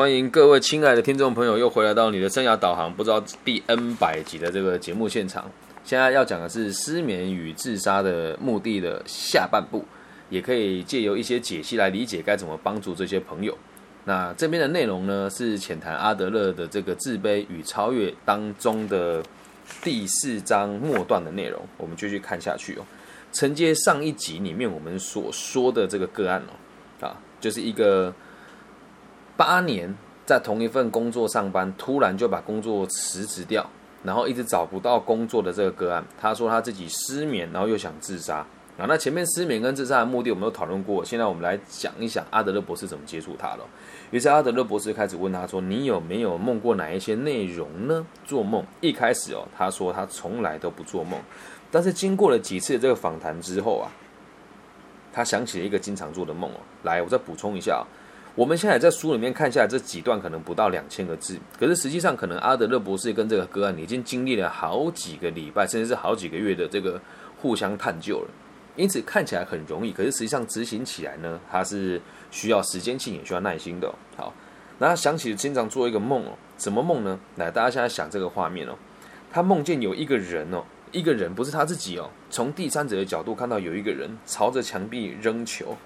欢迎各位亲爱的听众朋友又回来到你的生涯导航，不知道第 N 百集的这个节目现场。现在要讲的是失眠与自杀的目的的下半部，也可以借由一些解析来理解该怎么帮助这些朋友。那这边的内容呢，是浅谈阿德勒的这个自卑与超越当中的第四章末段的内容，我们继续看下去哦。承接上一集里面我们所说的这个个案哦，啊，就是一个。八年在同一份工作上班，突然就把工作辞职掉，然后一直找不到工作的这个个案，他说他自己失眠，然后又想自杀啊。那前面失眠跟自杀的目的我们都讨论过，现在我们来讲一讲阿德勒博士怎么接触他了。于是阿德勒博士开始问他说：“你有没有梦过哪一些内容呢？”做梦一开始哦，他说他从来都不做梦，但是经过了几次这个访谈之后啊，他想起了一个经常做的梦哦。来，我再补充一下。我们现在在书里面看下来，这几段可能不到两千个字，可是实际上可能阿德勒博士跟这个个案已经经历了好几个礼拜，甚至是好几个月的这个互相探究了，因此看起来很容易，可是实际上执行起来呢，它是需要时间性，也需要耐心的。好，那他想起经常做一个梦哦，什么梦呢？来，大家现在想这个画面哦，他梦见有一个人哦，一个人不是他自己哦，从第三者的角度看到有一个人朝着墙壁扔球。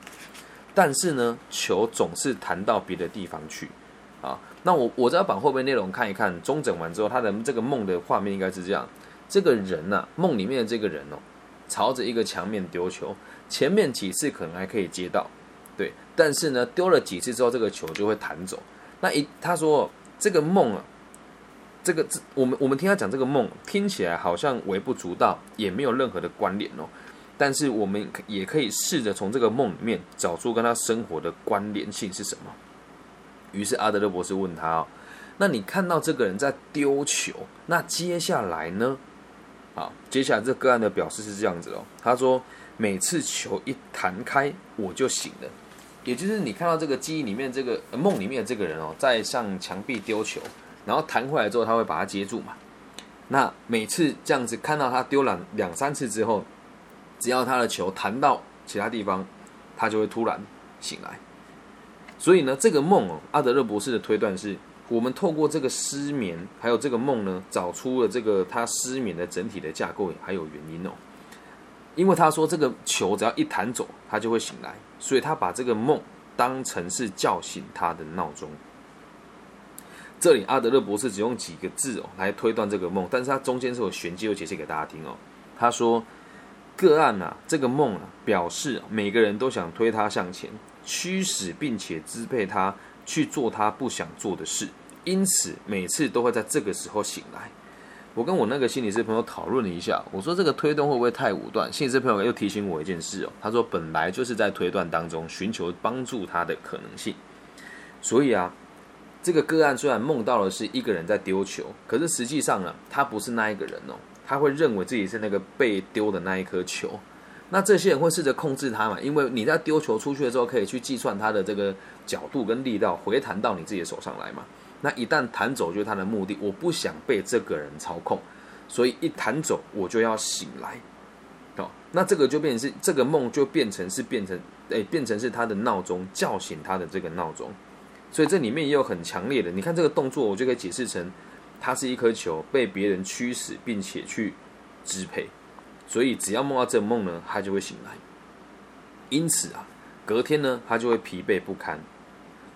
但是呢，球总是弹到别的地方去，啊，那我我再把后面内容看一看，中整完之后，他的这个梦的画面应该是这样：这个人呐，梦里面的这个人哦，朝着一个墙面丢球，前面几次可能还可以接到，对，但是呢，丢了几次之后，这个球就会弹走。那一他说这个梦啊，这个我们我们听他讲这个梦，听起来好像微不足道，也没有任何的关联哦。但是我们也可以试着从这个梦里面找出跟他生活的关联性是什么。于是阿德勒博士问他：“哦，那你看到这个人在丢球，那接下来呢？”好，接下来这个案的表示是这样子哦。他说：“每次球一弹开，我就醒了。”也就是你看到这个记忆里面这个梦里面这个人哦，在向墙壁丢球，然后弹回来之后，他会把它接住嘛？那每次这样子看到他丢了两三次之后。只要他的球弹到其他地方，他就会突然醒来。所以呢，这个梦哦，阿德勒博士的推断是，我们透过这个失眠，还有这个梦呢，找出了这个他失眠的整体的架构还有原因哦。因为他说这个球只要一弹走，他就会醒来，所以他把这个梦当成是叫醒他的闹钟。这里阿德勒博士只用几个字哦来推断这个梦，但是他中间是有玄机，又解释给大家听哦。他说。个案啊，这个梦啊，表示每个人都想推他向前，驱使并且支配他去做他不想做的事，因此每次都会在这个时候醒来。我跟我那个心理师朋友讨论了一下，我说这个推断会不会太武断？心理师朋友又提醒我一件事哦，他说本来就是在推断当中寻求帮助他的可能性，所以啊，这个个案虽然梦到的是一个人在丢球，可是实际上呢，他不是那一个人哦。他会认为自己是那个被丢的那一颗球，那这些人会试着控制他嘛？因为你在丢球出去的时候，可以去计算它的这个角度跟力道回弹到你自己的手上来嘛。那一旦弹走，就是他的目的。我不想被这个人操控，所以一弹走，我就要醒来。好，那这个就变成是这个梦就变成是变成诶，变成是他的闹钟叫醒他的这个闹钟。所以这里面也有很强烈的，你看这个动作，我就可以解释成。它是一颗球被别人驱使，并且去支配，所以只要梦到这个梦呢，他就会醒来。因此啊，隔天呢，他就会疲惫不堪。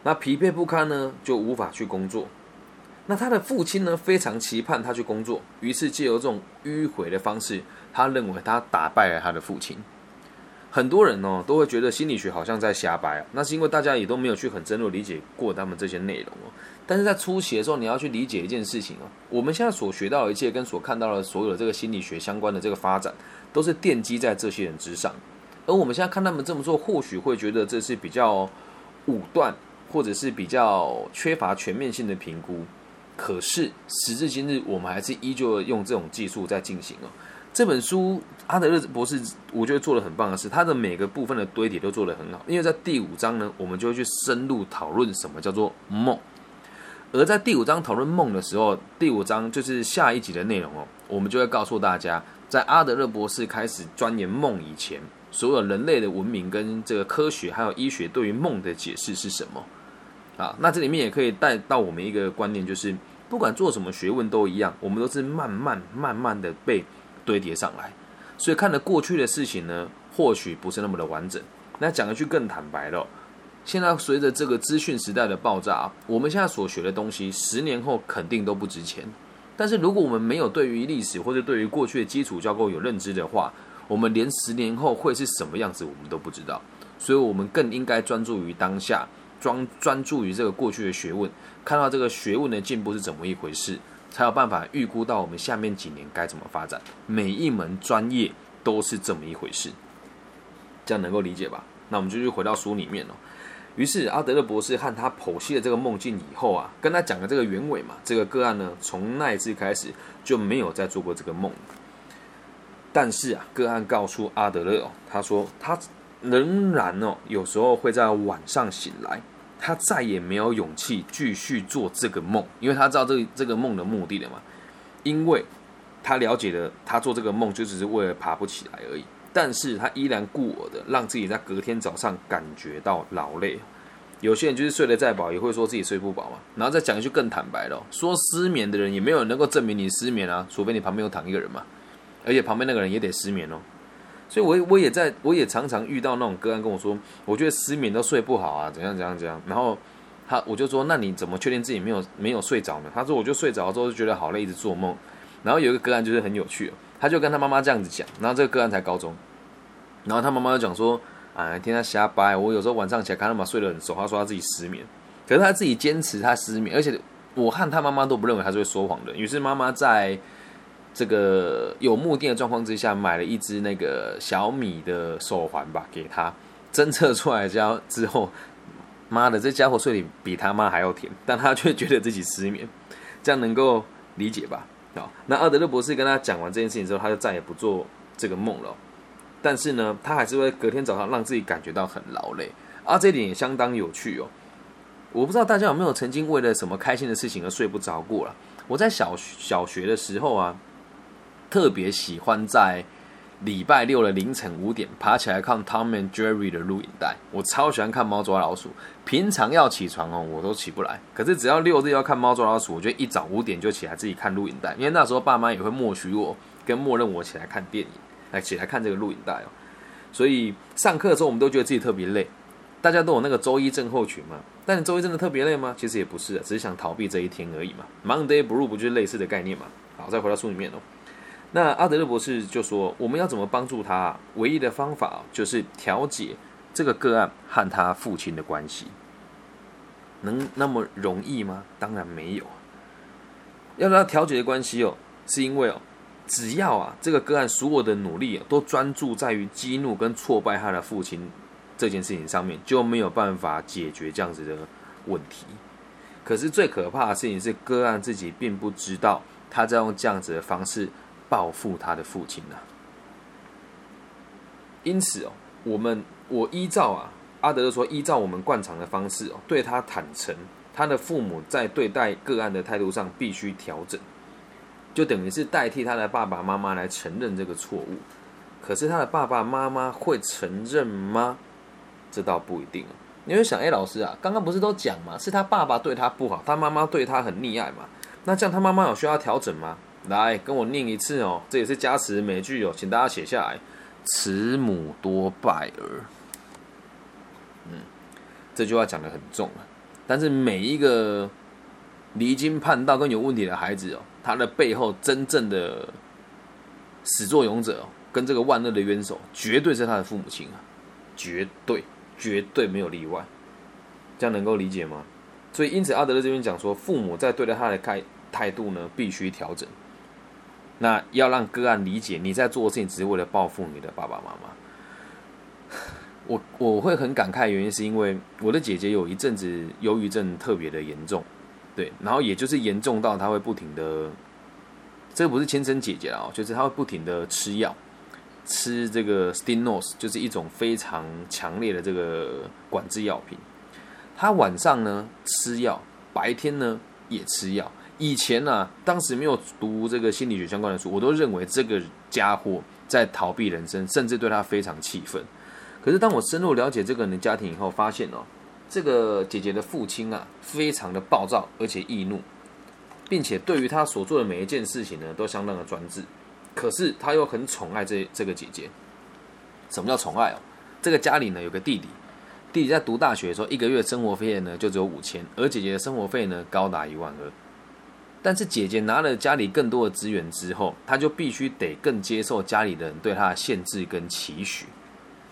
那疲惫不堪呢，就无法去工作。那他的父亲呢，非常期盼他去工作，于是借由这种迂回的方式，他认为他打败了他的父亲。很多人哦，都会觉得心理学好像在瞎掰，那是因为大家也都没有去很深入理解过他们这些内容哦。但是在初期的时候，你要去理解一件事情哦，我们现在所学到的一切跟所看到的所有的这个心理学相关的这个发展，都是奠基在这些人之上。而我们现在看他们这么做，或许会觉得这是比较武断，或者是比较缺乏全面性的评估。可是时至今日，我们还是依旧用这种技术在进行哦。这本书阿德勒博士，我觉得做的很棒的是，他的每个部分的堆叠都做得很好。因为在第五章呢，我们就会去深入讨论什么叫做梦。而在第五章讨论梦的时候，第五章就是下一集的内容哦，我们就会告诉大家，在阿德勒博士开始钻研梦以前，所有人类的文明跟这个科学还有医学对于梦的解释是什么。啊。那这里面也可以带到我们一个观念，就是不管做什么学问都一样，我们都是慢慢慢慢的被堆叠上来。所以看了过去的事情呢，或许不是那么的完整。那讲一句更坦白了，现在随着这个资讯时代的爆炸，我们现在所学的东西，十年后肯定都不值钱。但是如果我们没有对于历史或者对于过去的基础架构有认知的话，我们连十年后会是什么样子我们都不知道。所以，我们更应该专注于当下，专专注于这个过去的学问，看到这个学问的进步是怎么一回事，才有办法预估到我们下面几年该怎么发展。每一门专业都是这么一回事，这样能够理解吧？那我们就去回到书里面了。于是阿德勒博士和他剖析了这个梦境以后啊，跟他讲了这个原委嘛。这个个案呢，从那一次开始就没有再做过这个梦。但是啊，个案告诉阿德勒哦，他说他仍然哦，有时候会在晚上醒来，他再也没有勇气继续做这个梦，因为他知道这这个梦的目的了嘛。因为他了解了，他做这个梦就只是为了爬不起来而已。但是他依然故我的让自己在隔天早上感觉到劳累。有些人就是睡得再饱，也会说自己睡不饱嘛。然后再讲一句更坦白的，说失眠的人也没有能够证明你失眠啊，除非你旁边有躺一个人嘛。而且旁边那个人也得失眠哦。所以，我我也在我也常常遇到那种个案跟我说，我觉得失眠都睡不好啊，怎样怎样怎样。然后他我就说，那你怎么确定自己没有没有睡着呢？他说，我就睡着之后就觉得好累，一直做梦。然后有一个个案就是很有趣。他就跟他妈妈这样子讲，然后这个个案才高中，然后他妈妈就讲说：“哎，听他瞎掰，我有时候晚上起来看他妈睡得很熟，他说他自己失眠，可是他自己坚持他失眠，而且我和他妈妈都不认为他是会说谎的。于是妈妈在这个有目的的状况之下，买了一只那个小米的手环吧给他，侦测出来之后之后，妈的，这家伙睡得比他妈还要甜，但他却觉得自己失眠，这样能够理解吧？” 那阿德勒博士跟他讲完这件事情之后，他就再也不做这个梦了。但是呢，他还是会隔天早上让自己感觉到很劳累。啊，这点也相当有趣哦。我不知道大家有没有曾经为了什么开心的事情而睡不着过了。我在小小学的时候啊，特别喜欢在。礼拜六的凌晨五点，爬起来看 Tom and Jerry 的录影带。我超喜欢看猫抓老鼠。平常要起床哦，我都起不来。可是只要六日要看猫抓老鼠，我就一早五点就起来自己看录影带。因为那时候爸妈也会默许我，跟默认我起来看电影，来起来看这个录影带哦。所以上课的时候，我们都觉得自己特别累。大家都有那个周一症候群嘛？但你周一真的特别累吗？其实也不是，只是想逃避这一天而已嘛。Monday Blue 不就是类似的概念嘛？好，再回到书里面哦。那阿德勒博士就说：“我们要怎么帮助他？唯一的方法就是调解这个个案和他父亲的关系。能那么容易吗？当然没有。要让他调解的关系哦，是因为哦，只要啊这个个案所有的努力都专注在于激怒跟挫败他的父亲这件事情上面，就没有办法解决这样子的问题。可是最可怕的事情是，个案自己并不知道他在用这样子的方式。”报复他的父亲呢？因此哦，我们我依照啊阿德勒说，依照我们惯常的方式哦，对他坦诚，他的父母在对待个案的态度上必须调整，就等于是代替他的爸爸妈妈来承认这个错误。可是他的爸爸妈妈会承认吗？这倒不一定哦。你会想，哎，老师啊，刚刚不是都讲嘛，是他爸爸对他不好，他妈妈对他很溺爱嘛？那这样他妈妈有需要调整吗？来跟我念一次哦，这也是加持美句哦，请大家写下来。慈母多败儿，嗯，这句话讲的很重啊。但是每一个离经叛道跟有问题的孩子哦，他的背后真正的始作俑者哦，跟这个万恶的冤手，绝对是他的父母亲啊，绝对绝对没有例外。这样能够理解吗？所以因此阿德勒这边讲说，父母在对待他的态态度呢，必须调整。那要让个案理解，你在做的事情只是为了报复你的爸爸妈妈。我我会很感慨，原因是因为我的姐姐有一阵子忧郁症特别的严重，对，然后也就是严重到她会不停的，这不是亲生姐姐啊，就是她会不停的吃药，吃这个 Stinos，就是一种非常强烈的这个管制药品。她晚上呢吃药，白天呢也吃药。以前呢，当时没有读这个心理学相关的书，我都认为这个家伙在逃避人生，甚至对他非常气愤。可是当我深入了解这个人的家庭以后，发现哦，这个姐姐的父亲啊，非常的暴躁而且易怒，并且对于他所做的每一件事情呢，都相当的专制。可是他又很宠爱这这个姐姐。什么叫宠爱哦？这个家里呢有个弟弟，弟弟在读大学的时候，一个月生活费呢就只有五千，而姐姐的生活费呢高达一万二。但是姐姐拿了家里更多的资源之后，她就必须得更接受家里的人对她的限制跟期许。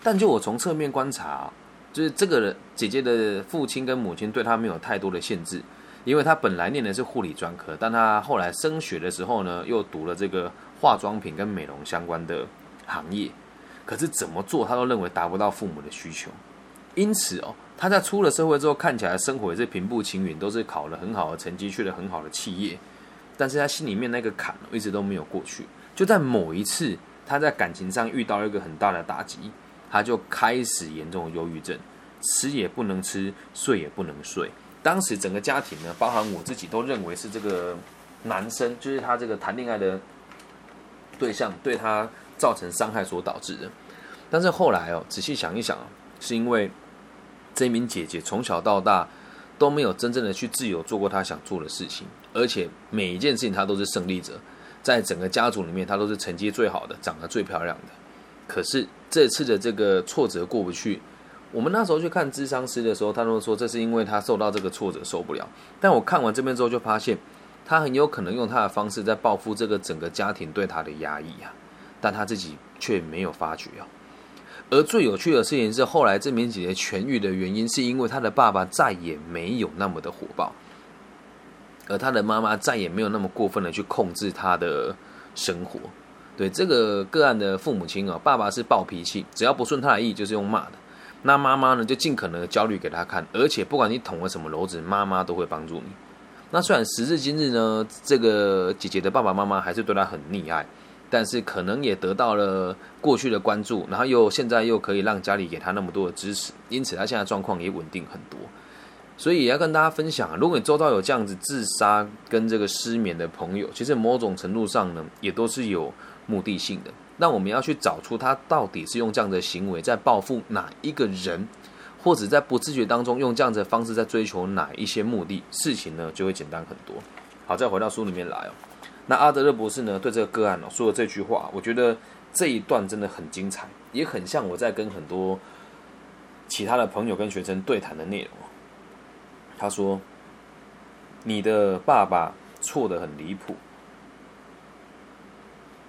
但就我从侧面观察啊，就是这个姐姐的父亲跟母亲对她没有太多的限制，因为她本来念的是护理专科，但她后来升学的时候呢，又读了这个化妆品跟美容相关的行业。可是怎么做，她都认为达不到父母的需求，因此哦。他在出了社会之后，看起来生活也是平步青云，都是考了很好的成绩，去了很好的企业。但是他心里面那个坎一直都没有过去。就在某一次，他在感情上遇到了一个很大的打击，他就开始严重的忧郁症，吃也不能吃，睡也不能睡。当时整个家庭呢，包含我自己，都认为是这个男生，就是他这个谈恋爱的对象，对他造成伤害所导致的。但是后来哦，仔细想一想是因为。这名姐姐从小到大都没有真正的去自由做过她想做的事情，而且每一件事情她都是胜利者，在整个家族里面她都是成绩最好的，长得最漂亮的。可是这次的这个挫折过不去，我们那时候去看智商师的时候，他都说这是因为他受到这个挫折受不了。但我看完这边之后就发现，他很有可能用他的方式在报复这个整个家庭对他的压抑啊，但他自己却没有发觉啊。而最有趣的事情是，后来这名姐姐痊愈的原因，是因为她的爸爸再也没有那么的火爆，而她的妈妈再也没有那么过分的去控制她的生活。对这个个案的父母亲啊，爸爸是暴脾气，只要不顺他的意就是用骂的。那妈妈呢，就尽可能的焦虑给他看，而且不管你捅了什么篓子，妈妈都会帮助你。那虽然时至今日呢，这个姐姐的爸爸妈妈还是对她很溺爱。但是可能也得到了过去的关注，然后又现在又可以让家里给他那么多的支持，因此他现在状况也稳定很多。所以也要跟大家分享，如果你周遭有这样子自杀跟这个失眠的朋友，其实某种程度上呢，也都是有目的性的。那我们要去找出他到底是用这样的行为在报复哪一个人，或者在不自觉当中用这样子的方式在追求哪一些目的，事情呢就会简单很多。好，再回到书里面来哦。那阿德勒博士呢？对这个个案哦说的这句话，我觉得这一段真的很精彩，也很像我在跟很多其他的朋友跟学生对谈的内容。他说：“你的爸爸错的很离谱，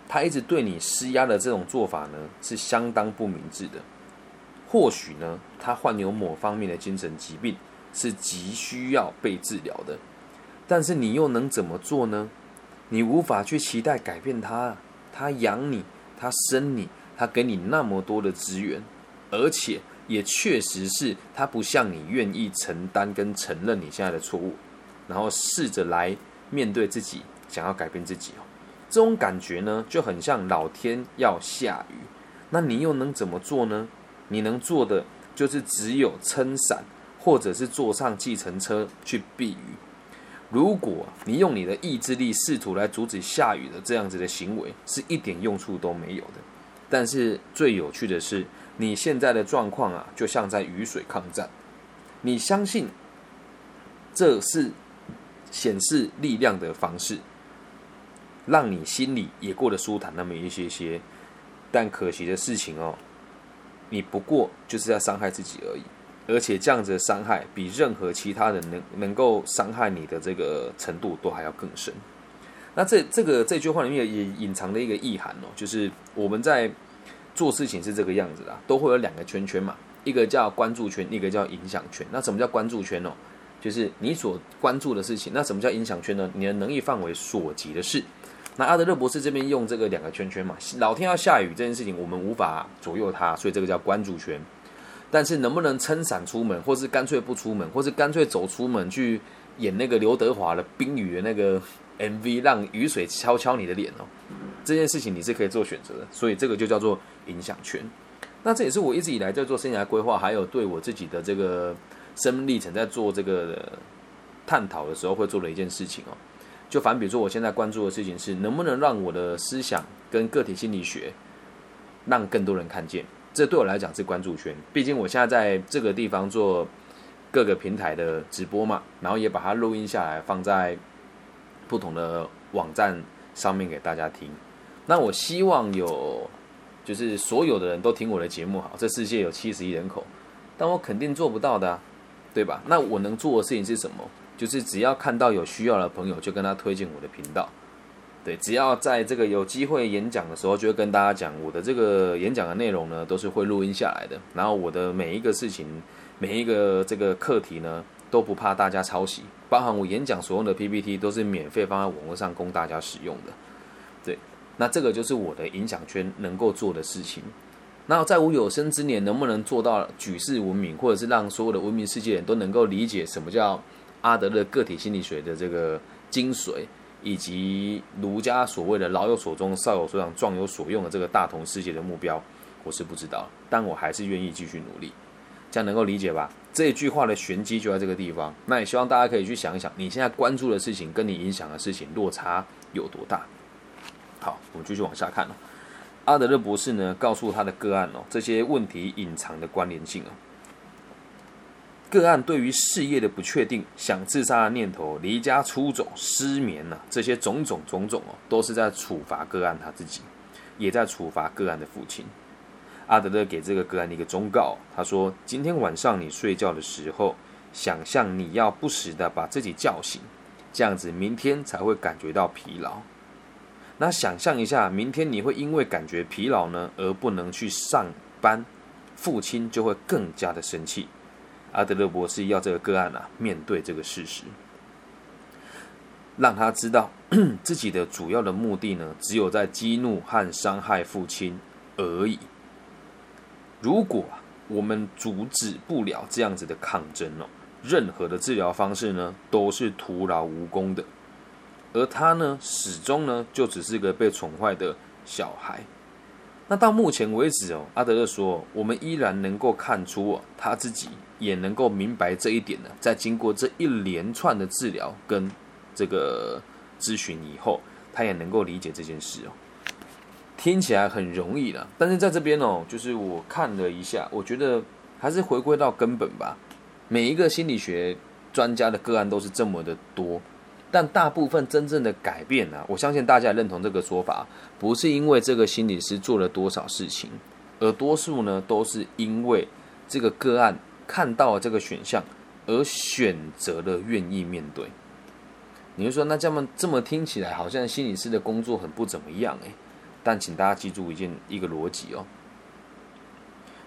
他一直对你施压的这种做法呢，是相当不明智的。或许呢，他患有某方面的精神疾病，是急需要被治疗的。但是你又能怎么做呢？”你无法去期待改变他，他养你，他生你，他给你那么多的资源，而且也确实是他不像你愿意承担跟承认你现在的错误，然后试着来面对自己，想要改变自己哦。这种感觉呢，就很像老天要下雨，那你又能怎么做呢？你能做的就是只有撑伞，或者是坐上计程车去避雨。如果你用你的意志力试图来阻止下雨的这样子的行为，是一点用处都没有的。但是最有趣的是，你现在的状况啊，就像在雨水抗战。你相信这是显示力量的方式，让你心里也过得舒坦那么一些些。但可惜的事情哦，你不过就是在伤害自己而已。而且这样子的伤害，比任何其他人能能够伤害你的这个程度都还要更深。那这这个这句话里面也隐藏的一个意涵哦，就是我们在做事情是这个样子的，都会有两个圈圈嘛，一个叫关注圈，一个叫影响圈。那什么叫关注圈哦？就是你所关注的事情。那什么叫影响圈呢？你的能力范围所及的事。那阿德勒博士这边用这个两个圈圈嘛，老天要下雨这件事情，我们无法左右它，所以这个叫关注圈。但是能不能撑伞出门，或是干脆不出门，或是干脆走出门去演那个刘德华的冰雨的那个 MV，让雨水敲敲你的脸哦？这件事情你是可以做选择的，所以这个就叫做影响圈。那这也是我一直以来在做生涯规划，还有对我自己的这个生命历程在做这个探讨的时候会做的一件事情哦。就反比如说，我现在关注的事情是能不能让我的思想跟个体心理学让更多人看见。这对我来讲是关注圈，毕竟我现在在这个地方做各个平台的直播嘛，然后也把它录音下来，放在不同的网站上面给大家听。那我希望有，就是所有的人都听我的节目好。这世界有七十亿人口，但我肯定做不到的，对吧？那我能做的事情是什么？就是只要看到有需要的朋友，就跟他推荐我的频道。对，只要在这个有机会演讲的时候，就会跟大家讲我的这个演讲的内容呢，都是会录音下来的。然后我的每一个事情，每一个这个课题呢，都不怕大家抄袭，包含我演讲所用的 PPT 都是免费放在网络上供大家使用的。对，那这个就是我的影响圈能够做的事情。那在我有生之年，能不能做到举世闻名，或者是让所有的文明世界人都能够理解什么叫阿德勒个体心理学的这个精髓？以及儒家所谓的“老有所终，少有所长，壮有所用”的这个大同世界的目标，我是不知道，但我还是愿意继续努力，这样能够理解吧？这一句话的玄机就在这个地方。那也希望大家可以去想一想，你现在关注的事情跟你影响的事情落差有多大？好，我们继续往下看哦。阿德勒博士呢，告诉他的个案哦，这些问题隐藏的关联性哦。个案对于事业的不确定、想自杀的念头、离家出走、失眠呐，这些种种种种哦，都是在处罚个案他自己，也在处罚个案的父亲。阿德勒给这个个案一个忠告，他说：今天晚上你睡觉的时候，想象你要不时的把自己叫醒，这样子明天才会感觉到疲劳。那想象一下，明天你会因为感觉疲劳呢，而不能去上班，父亲就会更加的生气。阿德勒博士要这个个案啊，面对这个事实，让他知道 自己的主要的目的呢，只有在激怒和伤害父亲而已。如果我们阻止不了这样子的抗争哦，任何的治疗方式呢，都是徒劳无功的。而他呢，始终呢，就只是个被宠坏的小孩。那到目前为止哦，阿德勒说，我们依然能够看出哦，他自己也能够明白这一点呢。在经过这一连串的治疗跟这个咨询以后，他也能够理解这件事哦。听起来很容易了，但是在这边哦，就是我看了一下，我觉得还是回归到根本吧。每一个心理学专家的个案都是这么的多。但大部分真正的改变呢，我相信大家也认同这个说法，不是因为这个心理师做了多少事情，而多数呢都是因为这个个案看到了这个选项，而选择了愿意面对。你就说，那这么这么听起来，好像心理师的工作很不怎么样诶。但请大家记住一件一个逻辑哦，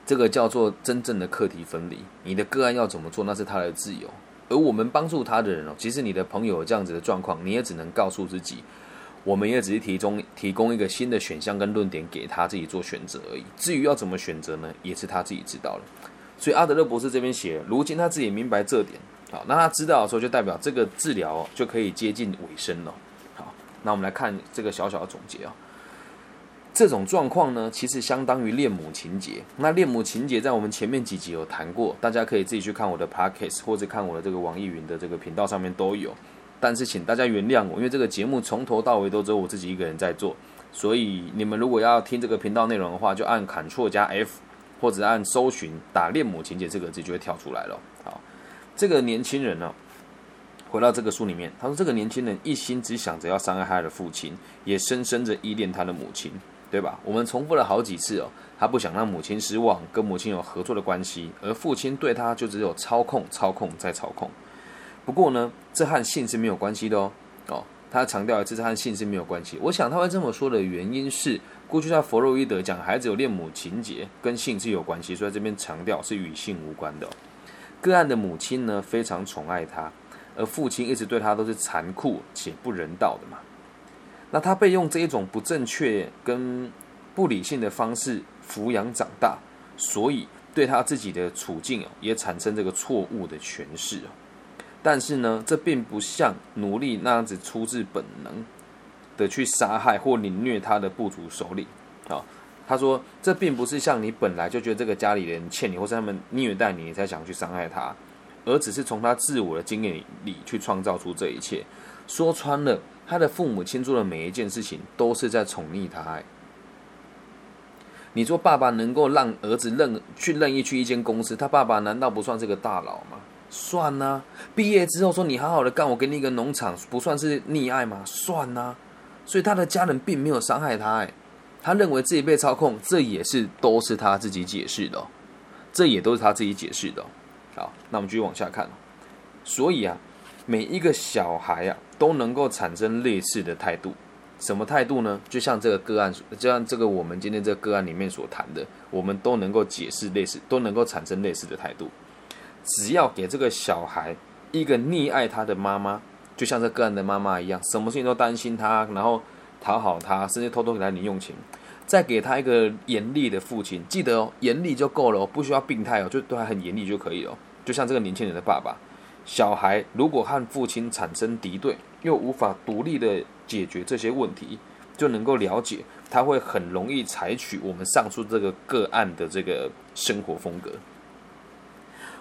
这个叫做真正的课题分离。你的个案要怎么做，那是他的自由。而我们帮助他的人哦，其实你的朋友有这样子的状况，你也只能告诉自己，我们也只是提供提供一个新的选项跟论点给他自己做选择而已。至于要怎么选择呢，也是他自己知道了。所以阿德勒博士这边写，如今他自己明白这点，好，那他知道的时候，就代表这个治疗就可以接近尾声了。好，那我们来看这个小小的总结啊。这种状况呢，其实相当于恋母情节。那恋母情节在我们前面几集有谈过，大家可以自己去看我的 podcast 或者看我的这个网易云的这个频道上面都有。但是请大家原谅我，因为这个节目从头到尾都只有我自己一个人在做，所以你们如果要听这个频道内容的话，就按 Ctrl 加 F 或者按搜寻打恋母情节这个字就会跳出来了。好，这个年轻人呢，回到这个书里面，他说这个年轻人一心只想着要伤害他的父亲，也深深的依恋他的母亲。对吧？我们重复了好几次哦，他不想让母亲失望，跟母亲有合作的关系，而父亲对他就只有操控、操控再操控。不过呢，这和性是没有关系的哦。哦，他强调这是，和性是没有关系。我想他会这么说的原因是，过去在弗洛伊德讲孩子有恋母情节，跟性是有关系，所以这边强调是与性无关的。个案的母亲呢，非常宠爱他，而父亲一直对他都是残酷且不人道的嘛。那他被用这一种不正确跟不理性的方式抚养长大，所以对他自己的处境，也产生这个错误的诠释。但是呢，这并不像奴隶那样子出自本能的去杀害或凌虐他的部族首领啊。他说，这并不是像你本来就觉得这个家里人欠你，或是他们虐待你，你才想去伤害他，而只是从他自我的经验里去创造出这一切。说穿了。他的父母亲做的每一件事情都是在宠溺他。你说爸爸能够让儿子任去任意去一间公司，他爸爸难道不算是个大佬吗？算呐。毕业之后说你好好的干，我给你一个农场，不算是溺爱吗？算呐。所以他的家人并没有伤害他，哎，他认为自己被操控，这也是都是他自己解释的，这也都是他自己解释的。好，那我们继续往下看。所以啊，每一个小孩啊，都能够产生类似的态度。什么态度呢？就像这个个案，就像这个我们今天这个个案里面所谈的，我们都能够解释类似，都能够产生类似的态度。只要给这个小孩一个溺爱他的妈妈，就像这个案的妈妈一样，什么事情都担心他，然后讨好他，甚至偷偷给他零用钱，再给他一个严厉的父亲，记得哦，严厉就够了哦，不需要病态哦，就对他很严厉就可以了。就像这个年轻人的爸爸，小孩如果和父亲产生敌对，又无法独立的。解决这些问题，就能够了解他会很容易采取我们上述这个个案的这个生活风格。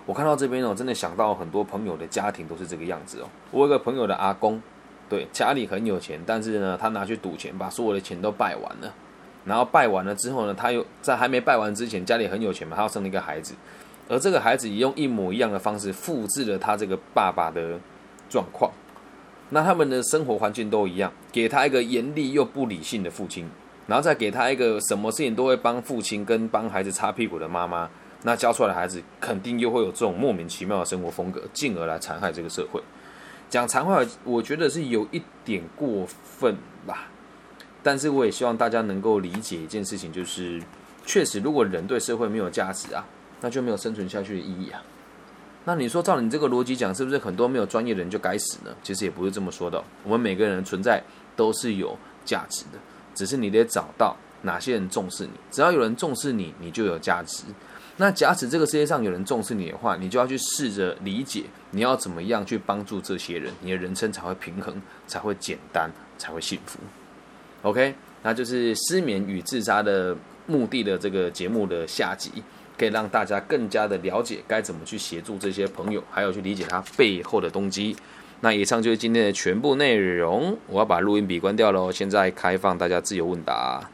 我看到这边哦，真的想到很多朋友的家庭都是这个样子哦。我有个朋友的阿公，对家里很有钱，但是呢，他拿去赌钱，把所有的钱都败完了。然后败完了之后呢，他又在还没败完之前，家里很有钱嘛，他要生了一个孩子，而这个孩子也用一模一样的方式复制了他这个爸爸的状况。那他们的生活环境都一样，给他一个严厉又不理性的父亲，然后再给他一个什么事情都会帮父亲跟帮孩子擦屁股的妈妈，那教出来的孩子肯定又会有这种莫名其妙的生活风格，进而来残害这个社会。讲残害，我觉得是有一点过分吧，但是我也希望大家能够理解一件事情，就是确实，如果人对社会没有价值啊，那就没有生存下去的意义啊。那你说照你这个逻辑讲，是不是很多没有专业的人就该死呢？其实也不是这么说的。我们每个人存在都是有价值的，只是你得找到哪些人重视你。只要有人重视你，你就有价值。那假使这个世界上有人重视你的话，你就要去试着理解你要怎么样去帮助这些人，你的人生才会平衡，才会简单，才会幸福。OK，那就是失眠与自杀的目的的这个节目的下集。可以让大家更加的了解该怎么去协助这些朋友，还有去理解他背后的动机。那以上就是今天的全部内容。我要把录音笔关掉喽，现在开放大家自由问答。